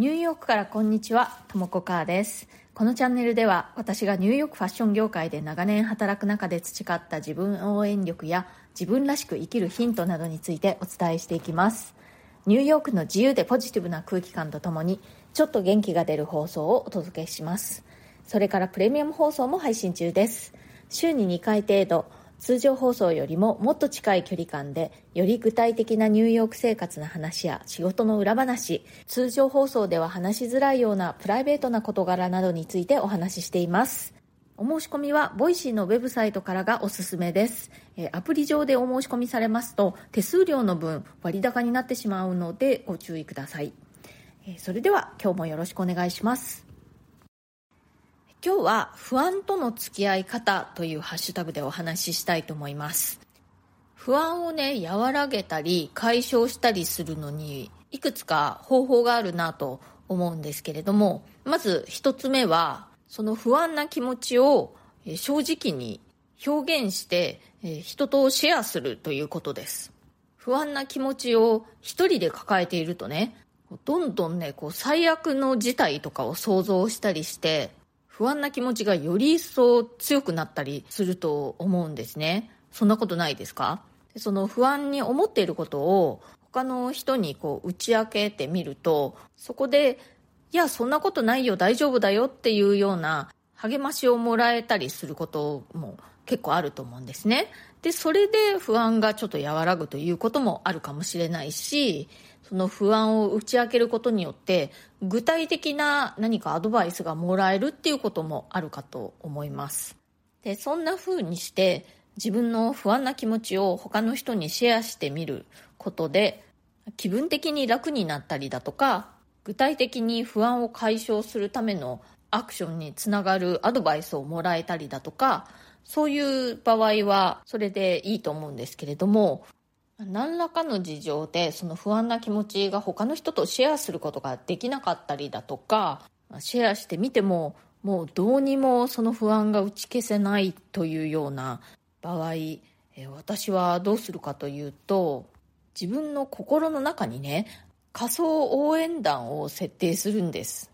ニューヨークからこんにちは、ともこかーです。このチャンネルでは私がニューヨークファッション業界で長年働く中で培った自分応援力や自分らしく生きるヒントなどについてお伝えしていきます。ニューヨークの自由でポジティブな空気感とともにちょっと元気が出る放送をお届けします。それからプレミアム放送も配信中です。週に2回程度、通常放送よりももっと近い距離感でより具体的なニューヨーク生活の話や仕事の裏話通常放送では話しづらいようなプライベートな事柄などについてお話ししています。お申し込みは Voicy のウェブサイトからがおすすめです。えアプリ上でお申し込みされますと手数料の分割高になってしまうのでご注意ください。えそれでは今日もよろしくお願いします。今日は不安との付き合い方というハッシュタグでお話ししたいと思います。不安をね和らげたり解消したりするのにいくつか方法があるなと思うんですけれどもまず一つ目はその不安な気持ちを正直に表現して人とシェアするということです。不安な気持ちを一人で抱えているとねどんどんねこう最悪の事態とかを想像したりして不安な気持ちがより一層強くなったりすると思うんですね。そんなことないですか？その不安に思っていることを他の人にこう打ち明けてみるとそこでいやそんなことないよ大丈夫だよっていうような励ましをもらえたりすることも結構あると思うんですね。でそれで不安がちょっと和らぐということもあるかもしれないしその不安を打ち明けることによって具体的な何かアドバイスがもらえるっていうこともあるかと思います。でそんな風にして自分の不安な気持ちを他の人にシェアしてみることで気分的に楽になったりだとか具体的に不安を解消するためのアクションにつながるアドバイスをもらえたりだとかそういう場合はそれでいいと思うんですけれども何らかの事情でその不安な気持ちが他の人とシェアすることができなかったりだとかシェアしてみてももうどうにもその不安が打ち消せないというような場合え私はどうするかというと自分の心の中にね仮想応援団を設定するんです。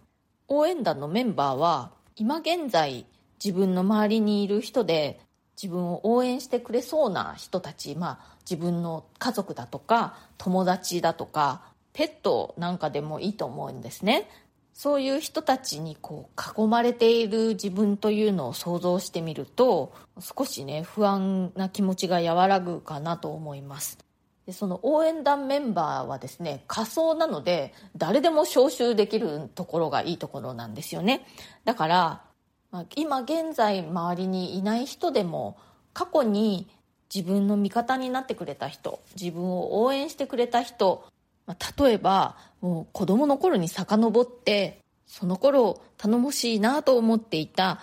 応援団のメンバーは今現在自分の周りにいる人で自分を応援してくれそうな人たち、まあ、自分の家族だとか友達だとかペットなんかでもいいと思うんですね。そういう人たちにこう囲まれている自分というのを想像してみると少しね不安な気持ちが和らぐかなと思います。でその応援団メンバーはですね仮想なので誰でも招集できるところがいいところなんですよね。だから、まあ今現在周りにいない人でも過去に自分の味方になってくれた人自分を応援してくれた人。ま例えばもう子供の頃に遡ってその頃頼もしいなと思っていた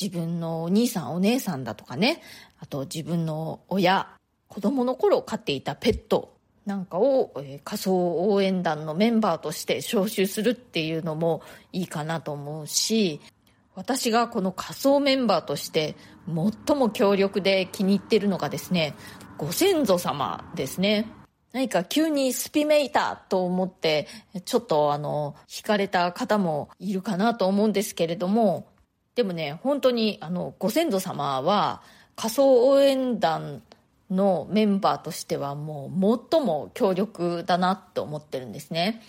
自分のお兄さんお姉さんだとかね。あと自分の親子供の頃飼っていたペットなんかを、えー仮想応援団のメンバーとして招集するっていうのもいいかなと思うし私がこの仮想メンバーとして最も強力で気に入ってるのがですねご先祖様ですね。何か急にスピメイターと思ってちょっとあの惹かれた方もいるかなと思うんですけれどもでもね本当にあのご先祖様は仮想応援団のメンバーとしてはもう最も強力だなと思ってるんですね。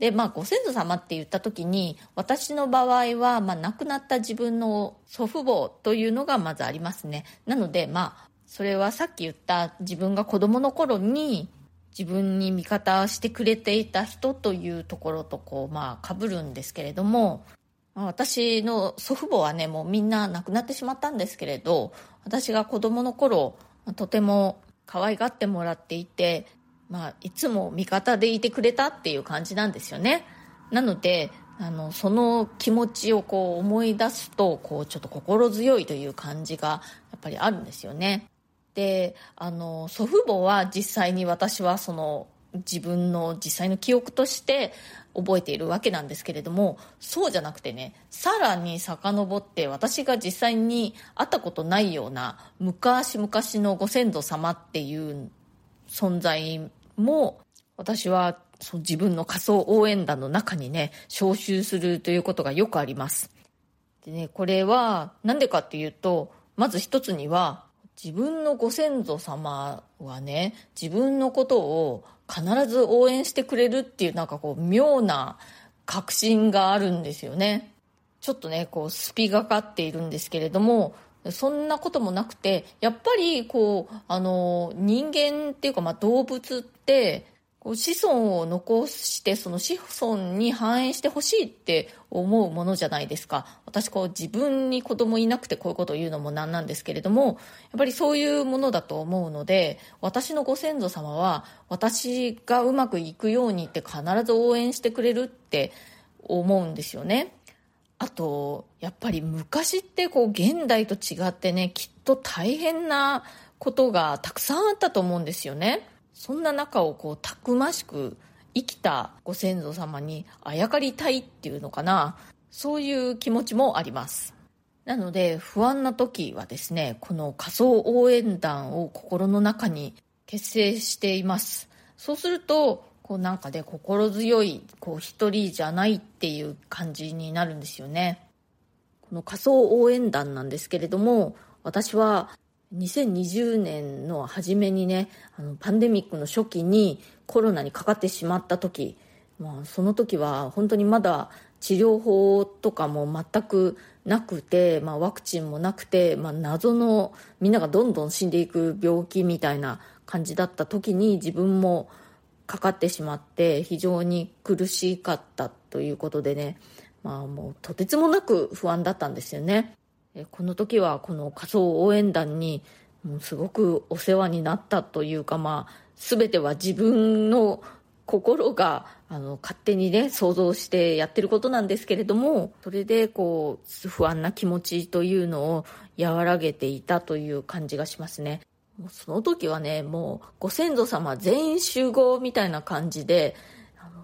でまあご先祖様って言った時に私の場合は、まあ、亡くなった自分の祖父母というのがまずありますね。なのでまあそれはさっき言った自分が子供の頃に自分に味方してくれていた人というところとこうまあ被るんですけれども私の祖父母はねもうみんな亡くなってしまったんですけれど私が子供の頃とても可愛がってもらっていて、まあ、いつも味方でいてくれたっていう感じなんですよね。なのであのその気持ちをこう思い出すとこうちょっと心強いという感じがやっぱりあるんですよね。であの祖父母は実際に私はその自分の実際の記憶として覚えているわけなんですけれどもそうじゃなくてねさらに遡って私が実際に会ったことないような昔々のご先祖様っていう存在も私はその自分の仮想応援団の中にね、招集するということがよくあります。でね、これはなんでかっていうと、まず一つには、自分のご先祖様はね、自分のことを必ず応援してくれるっていうなんかこう妙な確信があるんですよね。ちょっとね、こうスピがかっているんですけれども、そんなこともなくて、やっぱりこう、あの、人間っていうかまあ動物って、こう子孫を残してその子孫に反映してほしいって思うものじゃないですか。私こう自分に子供いなくてこういうことを言うのもなんなんですけれどもやっぱりそういうものだと思うので私のご先祖様は私がうまくいくようにって必ず応援してくれるって思うんですよね。あとやっぱり昔ってこう現代と違ってねきっと大変なことがたくさんあったと思うんですよね。そんな中をこうたくましく生きたご先祖様にあやかりたいっていうのかな。そういう気持ちもあります。なので不安な時はですねこの仮想応援団を心の中に結成しています。そうするとこうなんかで、ね、心強いこう一人じゃないっていう感じになるんですよね。この仮想応援団なんですけれども私は2020年の初めにねあのパンデミックの初期にコロナにかかってしまった時、まあ、その時は本当にまだ治療法とかも全くなくて、まあ、ワクチンもなくて、まあ、謎のみんながどんどん死んでいく病気みたいな感じだった時に自分もかかってしまって非常に苦しかったということでね、まあ、もうとてつもなく不安だったんですよね。この時はこの仮想応援団にもうすごくお世話になったというか、まあ、全ては自分の心があの勝手にね想像してやってることなんですけれどもそれでこう不安な気持ちというのを和らげていたという感じがしますねもうその時はねもうご先祖様全員集合みたいな感じで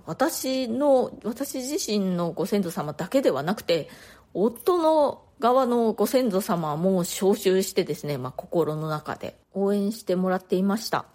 私の私自身のご先祖様だけではなくて夫の側のご先祖様も招集してですね、まあ、心の中で応援してもらっていました。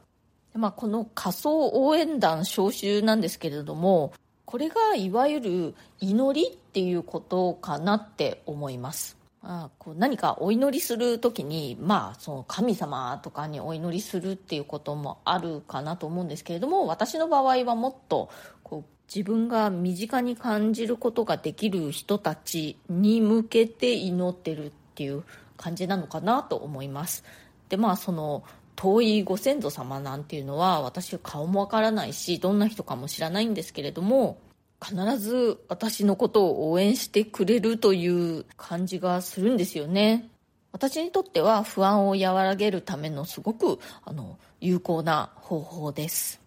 まあ、この仮想応援団招集なんですけれども、これがいわゆる祈りっていうことかなって思います。あ、こう何かお祈りする時に、まあ、その神様とかにお祈りするっていうこともあるかなと思うんですけれども私の場合はもっとこう自分が身近に感じることができる人たちに向けて祈ってるっていう感じなのかなと思います。でまあその遠いご先祖様なんていうのは私顔もわからないしどんな人かも知らないんですけれども必ず私のことを応援してくれるという感じがするんですよね。私にとっては不安を和らげるためのすごくあの有効な方法です。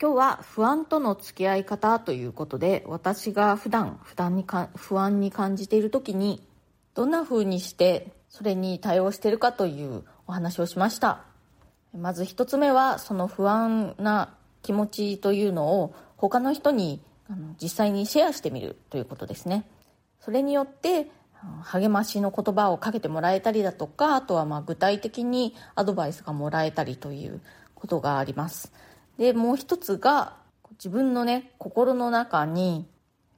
今日は不安との付き合い方ということで私が普段不安にか不安に感じている時にどんな風にしてそれに対応しているかというお話をしました。まず1つ目はその不安な気持ちというのを他の人にあの実際にシェアしてみるということですね。それによって励ましの言葉をかけてもらえたりだとかあとはま具体的にアドバイスがもらえたりということがあります。でもう一つが自分のね心の中に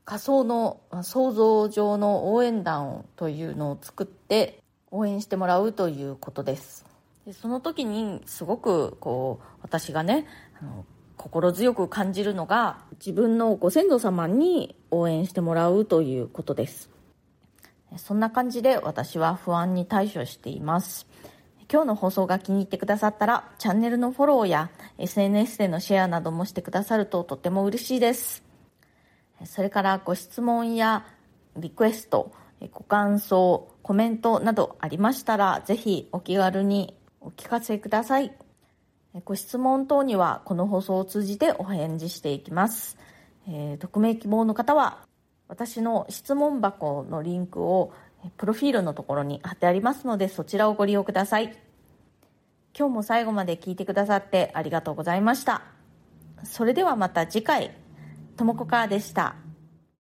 仮想の想像上の応援団というのを作って応援してもらうということです。でその時にすごくこう私がねあの心強く感じるのが自分のご先祖様に応援してもらうということです。そんな感じで私は不安に対処しています。今日の放送が気に入ってくださったらチャンネルのフォローや SNS でのシェアなどもしてくださるととても嬉しいです。それからご質問やリクエストご感想コメントなどありましたらぜひお気軽にお聞かせください。ご質問等にはこの放送を通じてお返事していきます、えー、匿名希望の方は私の質問箱のリンクをプロフィールのところに貼ってありますのでそちらをご利用ください。今日も最後まで聞いてくださってありがとうございました。それではまた次回。ともこかーでした。